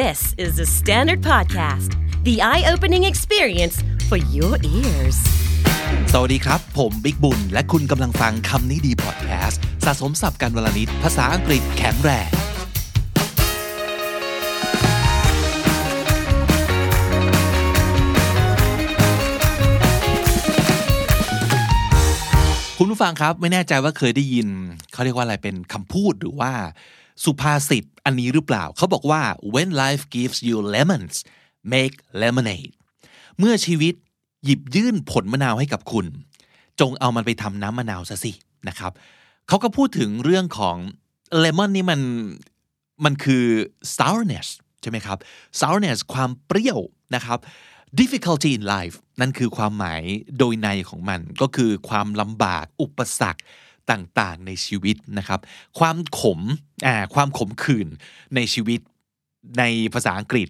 This is the Standard Podcast, the eye opening experience for your ears. สวัสดีครับ ผมบิ๊กบุญ และคุณกำลังฟังคำนี้ดีพอดแคสต์สะสมสับการวลนิดภาษาอังกฤษแข็งแรงคุณผู้ฟังครับไม่แน่ใจว่าเคยได้ยิน เขาเรียกว่าอะไรเป็นคำพูดหรือว่า สุภาษิตอันนี้หรือเปล่า เขาบอกว่า when life gives you lemons make lemonade เมื่อชีวิตหยิบยื่นผลมะนาวให้กับคุณ จงเอามันไปทำน้ำมะนาวซะสินะครับเขาก็พูดถึงเรื่องของ lemon นี่มันมันคือ sourness ใช่ไหมครับ sourness ความเปรี้ยวนะครับ difficulty in life นั่นคือความหมายโดยในของมัน ก็คือความลำบากอุปสรรค ต่างๆในชีวิตนะครับ ความขมอ่าความขมขื่นในชีวิตในภาษาอังกฤษ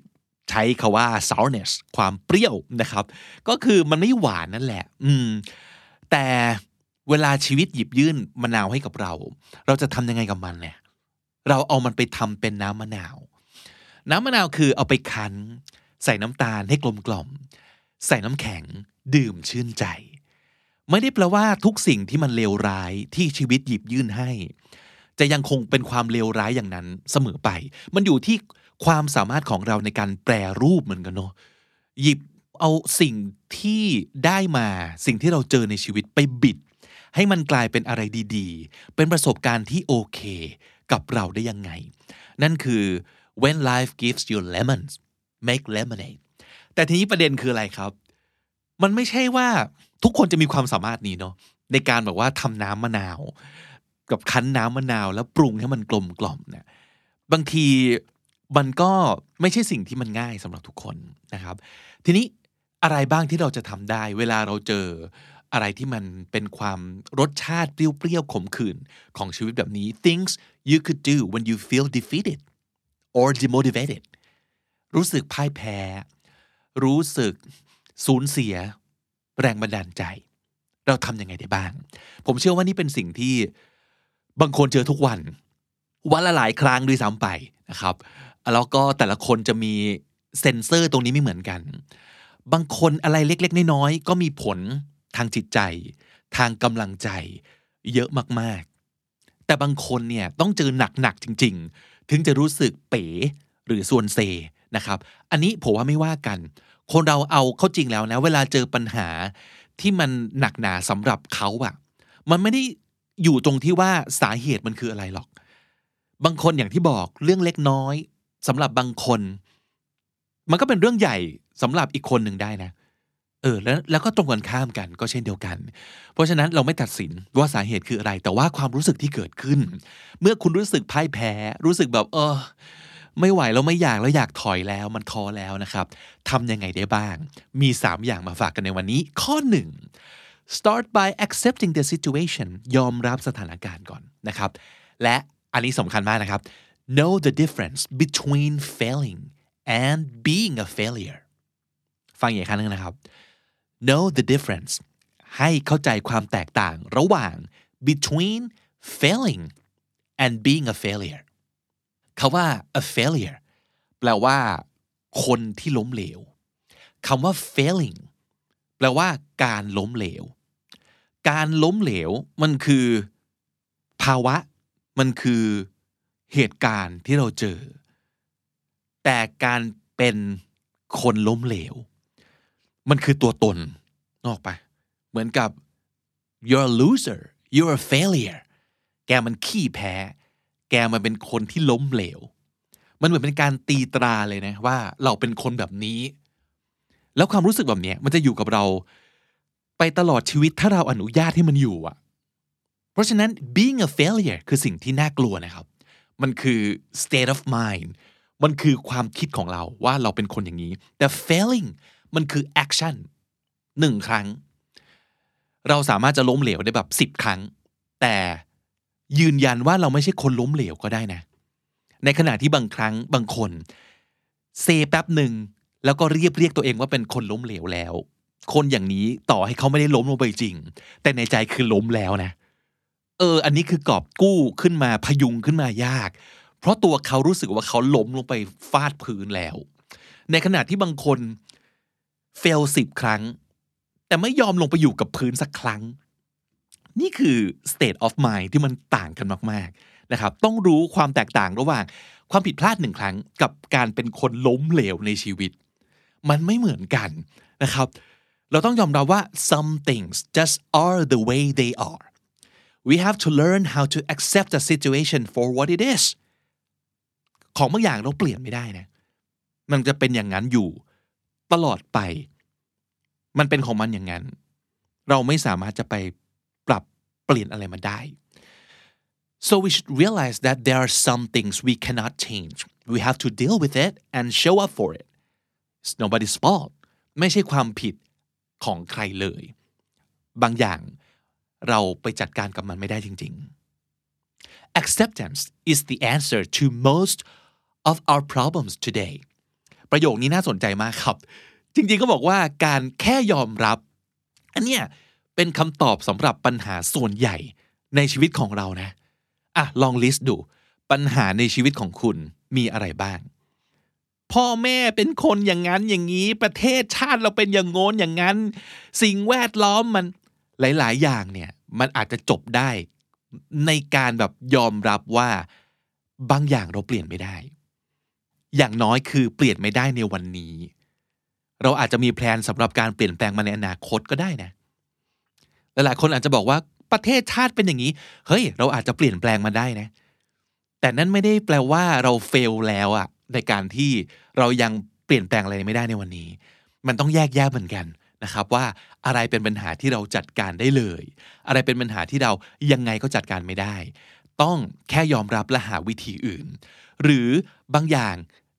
ใช้คาว่า sourness ความเปรี้ยวนะครับ ก็คือมันไม่หวานนั่นแหละ อืม แต่เวลาชีวิตหยิบยื่นมะนาวให้กับเรา เราจะทำยังไงกับมันเนี่ย เราเอามันไปทำเป็นน้ำมะนาว น้ำมะนาวคือเอาไปคั้น ใส่น้ำตาลให้กลมกล่อม ใส่น้ำแข็งดื่มชื่นใจ ไม่ได้แปลว่าทุกสิ่งที่มันเลวร้ายที่ชีวิตหยิบยื่นให้ จะยังคงเป็นความเลวร้ายอย่างนั้นเสมอไป มันอยู่ที่ความสามารถของเราในการแปรรูปเหมือนกันเนาะหยิบเอาสิ่งที่ได้มาสิ่งที่เราเจอในชีวิตไปบิด ให้มันกลายเป็นอะไรดีๆ เป็นประสบการณ์ที่โอเค กับเราได้ยังไง นั่นคือ when life gives you lemons make lemonade แต่ทีนี้ประเด็นคืออะไรครับ มันไม่ใช่ว่าทุกคนจะมีความสามารถนี้เนาะในการแบบว่าทำน้ำมะนาว กับคั้นน้ำมะนาวแล้วปรุงให้มันกลมกล่อมเนี่ยบางทีมันก็ไม่ใช่สิ่งที่มันง่ายสำหรับทุกคนนะครับ ทีนี้อะไรบ้างที่เราจะทำได้ เวลาเราเจออะไรที่มันเป็นความรสชาติเปรี้ยวๆขมขื่นของชีวิตแบบนี้ things you could do when you feel defeated or demotivated รู้สึกพ่ายแพ้ รู้สึก สูญเสีย แรงบันดาลใจ เราทำยังไงได้บ้าง ผมเชื่อว่านี่เป็นสิ่งที่บางคนเจอทุกวัน วันละหลายครั้งด้วยซ้ำไปนะครับแล้วก็แต่ละคนจะมีเซนเซอร์ตรงนี้ไม่เหมือนกัน บางคนอะไรเล็ก ๆ น้อยๆก็มีผลทางจิตใจ ทางกำลังใจ เยอะมากๆ แต่บางคนเนี่ยต้องเจอหนักๆจริง ๆ ถึงจะรู้สึกเป๋หรือส่วนเซนะครับ อันนี้ผมว่าไม่ว่ากัน คนเราเอาเข้าจริงแล้วนะ เวลาเจอปัญหาที่มันหนักหนาสำหรับเขาอะมันไม่ได้อยู่ตรงที่ว่าสาเหตุมันคืออะไรหรอก บางคนอย่างที่บอกเรื่องเล็กน้อยสำหรับบางคน มันก็เป็นเรื่องใหญ่สำหรับอีกคนหนึ่งได้นะเออแล้วแล้วก็ตรงกันข้ามกันก็เช่นเดียวกัน เพราะฉะนั้นเราไม่ตัดสินว่าสาเหตุคืออะไร แต่ว่าความรู้สึกที่เกิดขึ้น เมื่อคุณรู้สึกพ่ายแพ้ รู้สึกแบบ เออ ไม่ไหวแล้วไม่อยากแล้วอยากถอยแล้วมันท้อแล้วนะครับทำยังไงได้บ้าง มี 3 อย่างมาฝากกันในวันนี้ ข้อ 1 start by accepting the situation ยอมรับสถานการณ์ก่อนนะครับ และอันนี้สำคัญมากนะครับ know the difference between failing and being a failure ฟังอีกครั้งหนึงนะครับ know the difference ให้เข้าใจความแตกต่างระหว่าง between failing and being a failure คาว่า a failure แปลว่า คนที่ล้มเหลวคำว่า failing แปลว่า การล้มเหลว การล้มเหลวมันคือ ภาวะ มันคือเหตุการณ์ที่เราเจอ แต่การเป็นคนล้มเหลว มันคือตัวตนนออกไป เหมือนกับ you're a loser you're a failure แกมันขี้แพ้ แกมันเป็นคนที่ล้มเหลว มันเหมือนเป็นการตีตราเลยนะว่าเราเป็นคนแบบนี้ แล้วความรู้สึกแบบเนี้ยมันจะอยู่กับเรา ไปตลอดชีวิตถ้าเราอนุญาตให้มันอยู่อะเพราะฉะนั้น being a failure คือสิ่งที่น่ากลัวนะครับ มันคือ state of mind มันคือความคิดของเราว่าเราเป็นคนอย่างนี้ แต่ failing มันคือ action หนึ่งครั้ง เราสามารถจะล้มเหลวได้แบบสิบครั้ง แต่ ยืนยันว่าเราไม่ใช่คนล้มเหลวก็ได้นะ ในขณะที่บางครั้งบางคนเซแป๊บหนึ่งแล้วก็เรียบเรียกตัวเองว่าเป็นคนล้มเหลวแล้ว คนอย่างนี้ต่อให้เขาไม่ได้ล้มลงไปจริง แต่ในใจคือล้มแล้วนะ เออ อันนี้คือกอบกู้ขึ้นมาพยุงขึ้นมายาก เพราะตัวเขารู้สึกว่าเขาล้มลงไปฟาดพื้นแล้ว ในขณะที่บางคนเฟลสิบครั้ง แต่ไม่ยอมลงไปอยู่กับพื้นสักครั้ง นี่คือ state of mind ที่มันต่างกันมากๆนะครับต้องรู้ความแตกต่างระหว่างความผิดพลาดหนึ่งครั้งกับการเป็นคนล้มเหลวในชีวิต มันไม่เหมือนกันนะครับ เราต้องยอมรับว่า some things just are the way they are we have to learn how to accept the situation for what it is ของบางอย่างเราเปลี่ยนไม่ได้นะ มันจะเป็นอย่างนั้นอยู่ตลอดไป มันเป็นของมันอย่างนั้น เราไม่สามารถจะไป เปลี่ยนอะไรมันได้ so we should realize that there are some things we cannot change we have to deal with it and show up for it it's nobody's fault ไม่ใช่ความผิดของใครเลย บางอย่างเราไปจัดการกับมันไม่ได้จริง ๆ acceptance is the answer to most of our problems today ประโยคนี้น่าสนใจมากครับ จริงๆก็บอกว่าการแค่ยอมรับ อันเนี้ย เป็นคำตอบสำหรับปัญหาส่วนใหญ่ในชีวิตของเรานะอะลองลิสต์ดู ปัญหาในชีวิตของคุณมีอะไรบ้าง พ่อแม่เป็นคนอย่างนั้นอย่างนี้ ประเทศชาติเราเป็นอย่างโน้นอย่างนั้น สิ่งแวดล้อมมันหลาย ๆ อย่างเนี่ย มันอาจจะจบได้ ในการแบบยอมรับว่าบางอย่างเราเปลี่ยนไม่ได้ อย่างน้อยคือเปลี่ยนไม่ได้ในวันนี้ เราอาจจะมีแพลนสำหรับการเปลี่ยนแปลงมาในอนาคตก็ได้นะ หลายๆคนอาจจะบอกว่าประเทศชาติเป็นอย่างนี้ เฮ้ย เราอาจจะเปลี่ยนแปลงมาได้นะ แต่นั่นไม่ได้แปลว่าเราเฟลแล้วอะในการที่เรายังเปลี่ยนแปลงอะไรไม่ได้ในวันนี้ มันต้องแยกแยะเหมือนกันนะครับว่าอะไรเป็นปัญหาที่เราจัดการได้เลย อะไรเป็นปัญหาที่เรายังไงก็จัดการไม่ได้ ต้องแค่ยอมรับและหาวิธีอื่น หรือบางอย่าง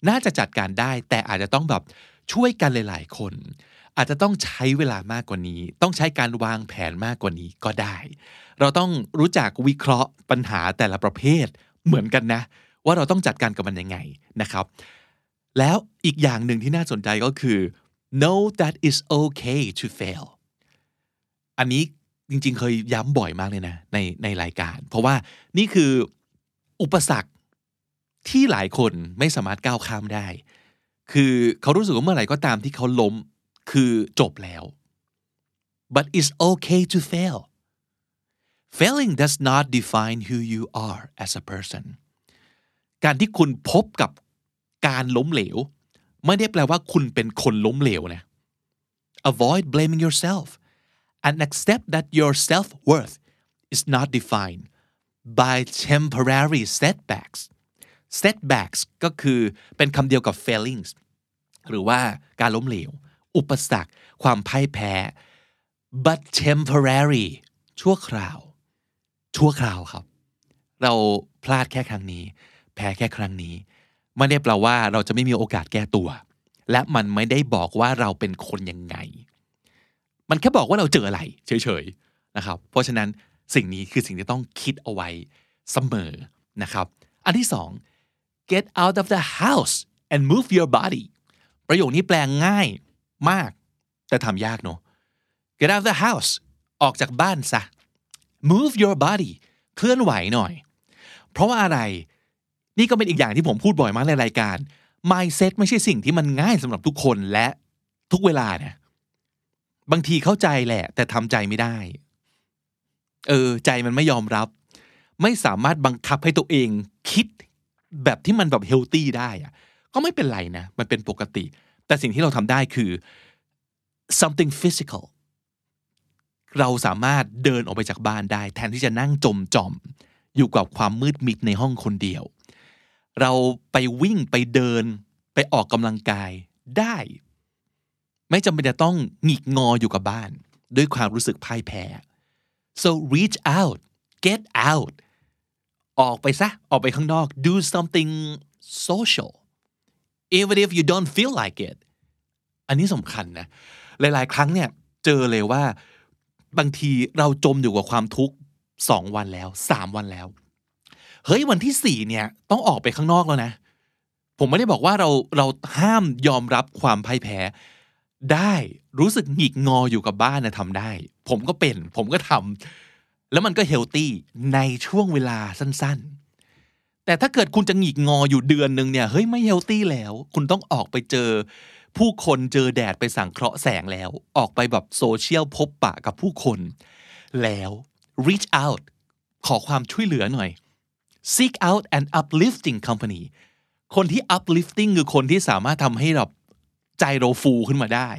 น่าจะจัดการได้ แต่อาจจะต้องแบบช่วยกันหลาย ๆ คน อาจจะต้องใช้เวลามากกว่านี้ ต้องใช้การวางแผนมากกว่านี้ก็ได้ เราต้องรู้จักวิเคราะห์ปัญหาแต่ละประเภทเหมือนกันนะ ว่าเราต้องจัดการกับมันยังไงนะครับ แล้วอีกอย่างหนึ่งที่น่าสนใจก็คือ know that it's okay to fail อันนี้จริงๆ เคยย้ำบ่อยมากเลยนะในในรายการ เพราะว่านี่คืออุปสรรคที่หลายคนไม่สามารถก้าวข้ามได้ คือเขารู้สึกว่าเมื่อไหร่ก็ตามที่เขาล้ม คือจบแล้ว but it's okay to fail failing does not define who you are as a person การที่คุณพบกับการล้มเหลว ไม่ได้แปลว่าคุณเป็นคนล้มเหลวนะ avoid blaming yourself and accept that your self-worth is not defined by temporary setbacks setbacks ก็คือเป็นคำเดียวกับ failings หรือว่าการล้มเหลว อุปสรรค ความพ่ายแพ้ but temporary ชั่วคราว ชั่วคราวครับ เราพลาดแค่ครั้งนี้ แพ้แค่ครั้งนี้ ไม่ได้แปลว่าเราจะไม่มีโอกาสแก้ตัว และมันไม่ได้บอกว่าเราเป็นคนยังไง มันแค่บอกว่าเราเจออะไร เฉยๆนะครับ เพราะฉะนั้นสิ่งนี้คือสิ่งที่ต้องคิดเอาไว้เสมอนะครับ อันที่สอง get out of the house and move your body ประโยคนี้แปลงง่าย มาก แต่ทำยากเนอะ get out of the house ออกจากบ้านซะ move your body เคลื่อนไหวหน่อย เพราะว่าอะไร นี่ก็เป็นอีกอย่างที่ผมพูดบ่อยมากในรายการ mindset ไม่ใช่สิ่งที่มันง่ายสำหรับทุกคนและทุกเวลาเนะบางทีเข้าใจแหละ แต่ทำใจไม่ได้ เออ ใจมันไม่ยอมรับ ไม่สามารถบังคับให้ตัวเองคิดแบบที่มันแบบเฮลตี้ได้อะก็ไม่เป็นไรนะ มันเป็นปกติ แต่สิ่งที่เราทำได้คือ something physical เราสามารถเดินออกไปจากบ้านได้ แทนที่จะนั่งจมจอม อยู่กับความมืดมิดในห้องคนเดียว เราไปวิ่งไปเดินไปออกกำลังกายได้ ไม่จำเป็นจะต้องหงิกงออยู่กับบ้าน ด้วยความรู้สึกพ่ายแพ้ so reach out get out ออกไปซะ ออกไปข้างนอก do something social even if you don't feel like it อันนี้สำคัญนะ หลาย ๆ ครั้งเนี่ยเจอเลยว่าบางทีเราจมอยู่กับความทุกข์สองวันแล้วสามวันแล้ว เฮ้ยวันที่สี่เนี่ยต้องออกไปข้างนอกแล้วนะ ผมไม่ได้บอกว่าเราเราห้ามยอมรับความพ่ายแพ้ ได้รู้สึกหงิกงออยู่กับบ้านนะทำได้ ผมก็เป็น ผมก็ทำแล้วมันก็เฮลตี้ในช่วงเวลาสั้น แต่ถ้าเกิดคุณจะหงิกงออยู่เดือนหนึ่งเนี่ยเฮ้ยไม่เฮลตี้แล้ว คุณต้องออกไปเจอ ผู้คนเจอแดดไปสังเคราะห์แสงแล้ว ออกไปแบบโซเชียลพบปะกับผู้คน แล้ว reach out ขอความช่วยเหลือหน่อย seek out an uplifting company คนที่ uplifting คือคนที่สามารถทำให้เราใจเราฟูขึ้นมาได้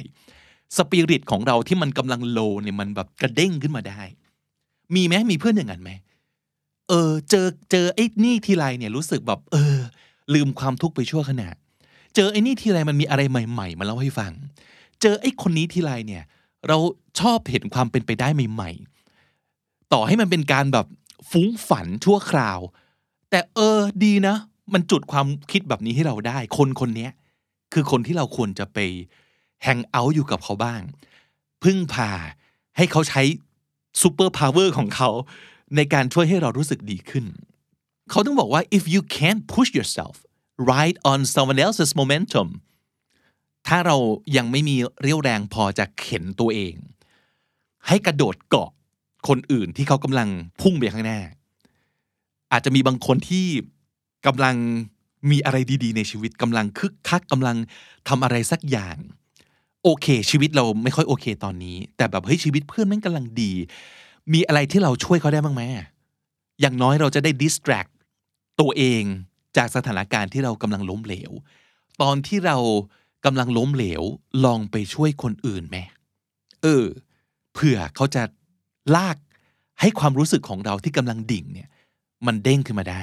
สปิริตของเราที่มันกำลังโลเนี่ยมันแบบกระเด้งขึ้นมาได้ มีไหมมีเพื่อนอย่างนั้นไหม เออ เจอเจอไอ้นี่ทีไรเนี่ยรู้สึกแบบ เออ ลืมความทุกข์ไปชั่วขณะ เจอไอ้นี่ทีไรมันมีอะไรใหม่ ๆ มาเล่าให้ฟัง เจอไอ้คนนี้ทีไรเนี่ย เราชอบเห็นความเป็นไปได้ใหม่ ๆ ต่อให้มันเป็นการแบบฟุ้งฝันชั่วคราว แต่เออดีนะ มันจุดความคิดแบบนี้ให้เราได้ คนคนนี้คือคนที่เราควรจะไป hang out อยู่กับเขาบ้าง พึ่งพาให้เขาใช้ superpower ของเขา ในการช่วยให้เรารู้สึกดีขึ้น เขาต้องบอกว่า if you can't push yourself ride on someone else's momentum ถ้าเรายังไม่มีเรี่ยวแรงพอจะเข็นตัวเอง ให้กระโดดเกาะคนอื่นที่เขากำลังพุ่งไปข้างหน้า อาจจะมีบางคนที่กำลังมีอะไรดีๆ ในชีวิตกำลังคึกคักกำลังทำอะไรสักอย่าง โอเค ชีวิตเราไม่ค่อยโอเคตอนนี้ แต่แบบเฮ้ยชีวิตเพื่อนแม่งกำลังดี มีอะไรที่เราช่วยเขาได้บ้างไหมอย่างน้อยเราจะได้ distract ตัวเองจากสถานการณ์ที่เรากำลังล้มเหลว ตอนที่เรากำลังล้มเหลวลองไปช่วยคนอื่นไหมเออเผื่อเขาจะลากให้ความรู้สึกของเราที่กำลังดิ่งเนี่ยมันเด้งขึ้นมาได้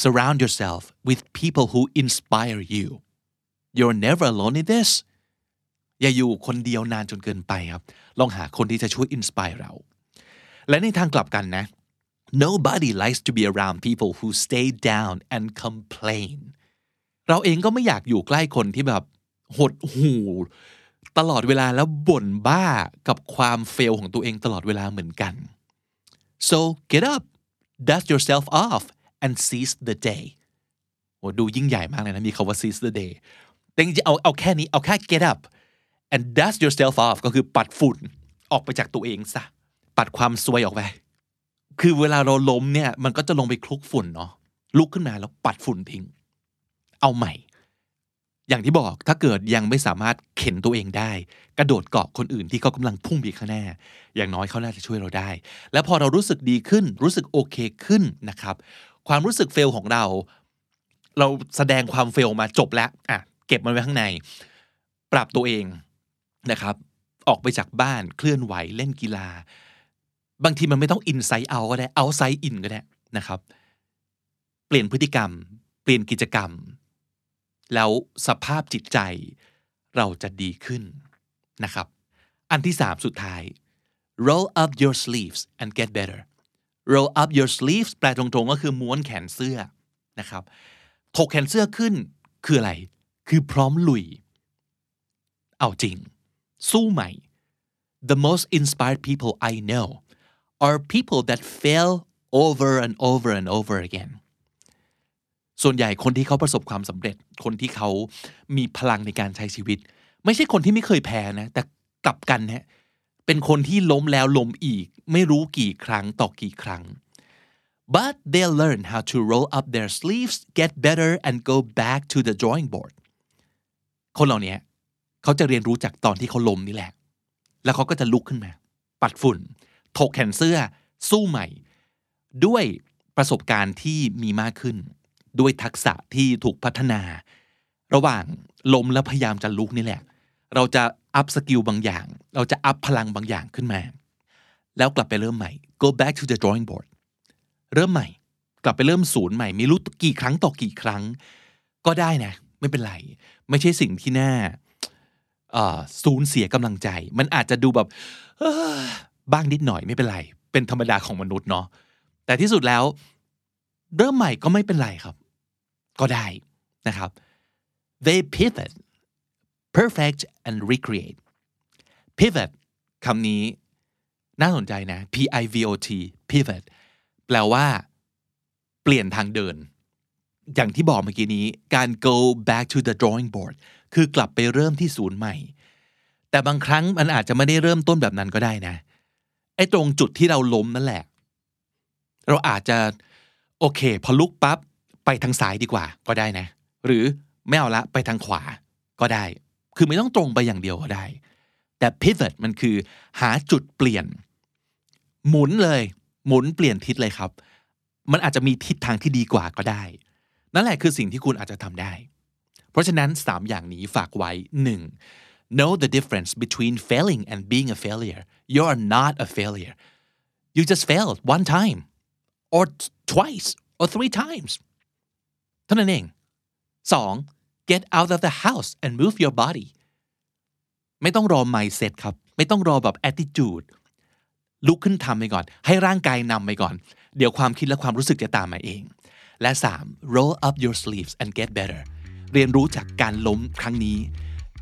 surround yourself with people who inspire you you're never alone in this อย่าอยู่คนเดียวนานจนเกินไปครับ ลองหาคนที่จะช่วย inspire เรา และในทางกลับกันนะ nobody likes to be around people who stay down and complain เราเองก็ไม่อยากอยู่ใกล้คนที่แบบหดหูตลอดเวลาแล้วบ่นบ้ากับความเฟลของตัวเองตลอดเวลาเหมือนกัน so get up dust yourself off and seize the day โอ้ดูยิ่งใหญ่มากเลยนะ มีคาว่า seize the day แต่จริงๆเอาเอาแค่นี้เอาแค่ get up and dust yourself off ก็คือปัดฝุ่นออกไปจากตัวเองซะ ปัดความซวยออกไป คือเวลาเราล้มเนี่ย มันก็จะลงไปคลุกฝุ่นเนาะ ลุกขึ้นมาแล้วปัดฝุ่นทิ้ง เอาใหม่ อย่างที่บอกถ้าเกิดยังไม่สามารถเข็นตัวเองได้ กระโดดเกาะคนอื่นที่เขากำลังพุ่งไปข้างหน้า อย่างน้อยเขาน่าจะช่วยเราได้ แล้วพอเรารู้สึกดีขึ้น รู้สึกโอเคขึ้นนะครับ ความรู้สึกเฟลของเรา เราแสดงความเฟลมาจบแล้ว อะ เก็บมันไว้ข้างใน ปรับตัวเองนะครับออกไปจากบ้านเคลื่อนไหวเล่นกีฬา บางทีมันไม่ต้องอินไซต์เอาก็ได้เอาไซต์อินก็ได้นะครับ เปลี่ยนพฤติกรรม เปลี่ยนกิจกรรม แล้วสภาพจิตใจเราจะดีขึ้นนะครับ อันที่สามสุดท้าย roll up your sleeves and get better roll up your sleeves แปลตรงๆก็คือม้วนแขนเสื้อนะครับถกแขนเสื้อขึ้นคืออะไร คือพร้อมลุย เอาจริง สู้ใหม่ the most inspired people I know are people that fail over and over and over again ส่วนใหญ่คนที่เขาประสบความสำเร็จ คนที่เขามีพลังในการใช้ชีวิต ไม่ใช่คนที่ไม่เคยแพ้นะ แต่กลับกันฮะเป็นคนที่ล้มแล้วล้มอีก ไม่รู้กี่ครั้งต่อกี่ครั้ง but they learn how to roll up their sleeves get better and go back to the drawing board คนเหล่านี้เขาจะเรียนรู้จากตอนที่เขาล้มนี่แหละ แล้วเขาก็จะลุกขึ้นมา ปัดฝุ่น ถกแขนเสื้อสู้ใหม่ ด้วยประสบการณ์ที่มีมากขึ้น ด้วยทักษะที่ถูกพัฒนา ระหว่างล้มแล้วพยายามจะลุกนี่แหละ เราจะ up skill บางอย่าง เราจะ up พลังบางอย่างขึ้นมา แล้วกลับไปเริ่มใหม่ go back to the drawing board เริ่มใหม่ กลับไปเริ่มศูนย์ใหม่ไม่รู้กี่ครั้งต่อกี่ครั้ง ก็ได้นะ ไม่เป็นไร ไม่ใช่สิ่งที่น่าสูญเสียกำลังใจ มันอาจจะดูแบบ บ้างนิดหน่อยไม่เป็นไร เป็นธรรมดาของมนุษย์เนาะแต่ที่สุดแล้ว เริ่มใหม่ก็ไม่เป็นไรครับ ก็ได้นะครับ they pivot perfect and recreate pivot คำนี้น่าสนใจนะ P I V O T pivot แปลว่า เปลี่ยนทางเดิน อย่างที่บอกเมื่อกี้นี้ การ go back to the drawing board คือกลับไปเริ่มที่ศูนย์ใหม่ แต่บางครั้งมันอาจจะไม่ได้เริ่มต้นแบบนั้นก็ได้นะ ไอ้ตรงจุดที่เราล้มนั่นแหละ เราอาจจะโอเค พอลุกปั๊บไปทางซ้ายดีกว่า ก็ได้นะ หรือไม่เอาละไปทางขวาก็ได้ คือไม่ต้องตรงไปอย่างเดียวก็ได้ แต่ pivot มันคือหาจุดเปลี่ยน หมุนเลย หมุนเปลี่ยนทิศเลยครับ มันอาจจะมีทิศทางที่ดีกว่าก็ได้ นั่นแหละคือสิ่งที่คุณอาจจะทำได้ เพราะฉะนั้น 3 อย่างนี้ฝากไว้ 1. Know the difference between failing and being a failure you are not a failure you just failed one time or twice or three times เท่านั้นเอง 2. get out of the house and move your body ไม่ต้องรอ mindset ครับ ไม่ต้องรอแบบ attitude ลุกขึ้นทำไปก่อน ให้ร่างกายนำไปก่อน เดี๋ยวความคิดและความรู้สึกจะตามมาเอง และ 3. roll up your sleeves and get better เรียนรู้จากการล้มครั้งนี้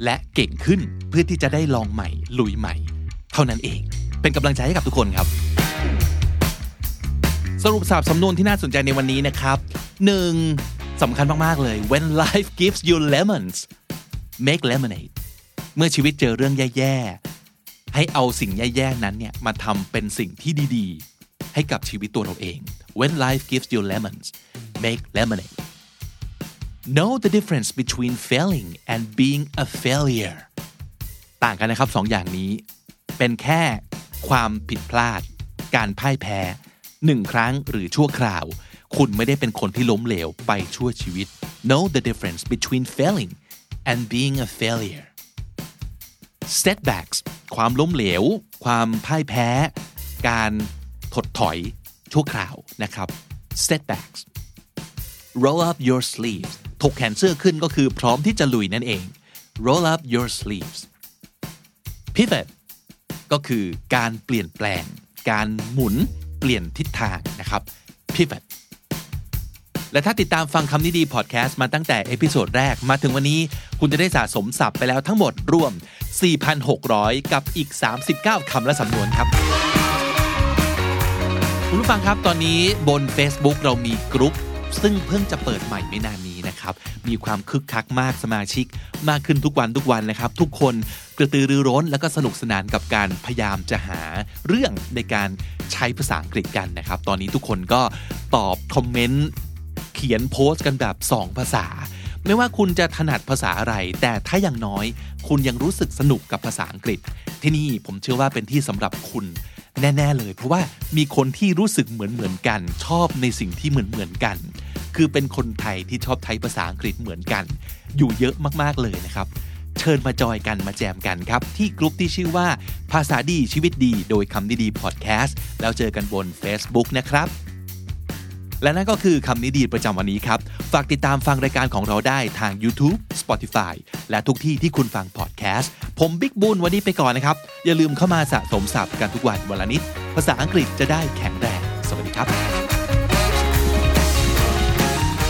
และเก่งขึ้นเพื่อที่จะได้ลองใหม่ ลุยใหม่ เท่านั้นเอง เป็นกำลังใจให้กับทุกคนครับ สรุปสับสำนวนที่น่าสนใจในวันนี้นะครับ 1. สำคัญมาก ๆ เลย when life gives you lemons make lemonade เมื่อชีวิตเจอเรื่องแย่ ๆ ให้เอาสิ่งแย่ ๆ นั้นเนี่ยมาทำเป็นสิ่งที่ดี ๆ ให้กับชีวิตตัวเราเอง when life gives you lemons make lemonade know the difference between failing and being a failure ต่างกันนะครับสองอย่างนี้ เป็นแค่ความผิดพลาด การพ่ายแพ้หนึ่งครั้งหรือชั่วคราว คุณไม่ได้เป็นคนที่ล้มเหลวไปชั่วชีวิต know the difference between failing and being a failure setbacks ความล้มเหลว ความพ่ายแพ้ การถดถอยชั่วคราวนะครับ setbacks roll up your sleeves ถกแขนเสื้อขึ้นก็คือพร้อมที่จะลุยนั่นเอง roll up your sleeves pivot ก็คือการเปลี่ยนแปลง การหมุนเปลี่ยนทิศทางนะครับ pivot และถ้าติดตามฟังคำนี้ดีพอดแคสต์มาตั้งแต่ episode แรกมาถึงวันนี้ คุณจะได้สะสมศัพท์ไปแล้วทั้งหมดรวม 4,600 กับอีก 39 คำและสำนวนครับ คุณผู้ฟังครับตอนนี้บน Facebook เรามีกรุ๊ป ซึ่งเพิ่งจะเปิดใหม่ไม่นานนี้นะครับ มีความคึกคักมากสมาชิก มากขึ้นทุกวันทุกวันนะครับ ทุกคนกระตือรือร้น แล้วก็สนุกสนานกับการพยายามจะหาเรื่องในการใช้ภาษาอังกฤษกันนะครับ ตอนนี้ทุกคนก็ตอบคอมเมนต์เขียนโพสต์กันแบบ 2 ภาษา ไม่ว่าคุณจะถนัดภาษาอะไร แต่ถ้าอย่างน้อย คุณยังรู้สึกสนุกกับภาษาอังกฤษ ที่นี่ผมเชื่อว่าเป็นที่สำหรับคุณแน่ ๆ เลย เพราะว่ามีคนที่รู้สึกเหมือนเหมือนกัน ชอบในสิ่งที่เหมือนเหมือนกัน คือเป็นคนไทยที่ชอบใช้ภาษาอังกฤษเหมือนกัน อยู่เยอะมากๆเลยนะครับ เชิญมาจอยกันมาแจมกันครับ ที่กลุ่มที่ชื่อว่า ภาษาดีชีวิตดี โดยคำดีพอดแคสต์แล้วเจอกันบน Facebook นะครับและนั่นก็คือคำนี้ดีประจำวันนี้ครับ ฝากติดตามฟังรายการของเราได้ทาง YouTube Spotify และทุกที่ที่คุณฟังพอดแคสต์ ผมบิ๊กบุญวันนี้ไปก่อนนะครับ อย่าลืมเข้ามาสะสมศัพท์กันทุกวันวันละนิด ภาษาอังกฤษจะได้แข็งแรง สวัสดีครับ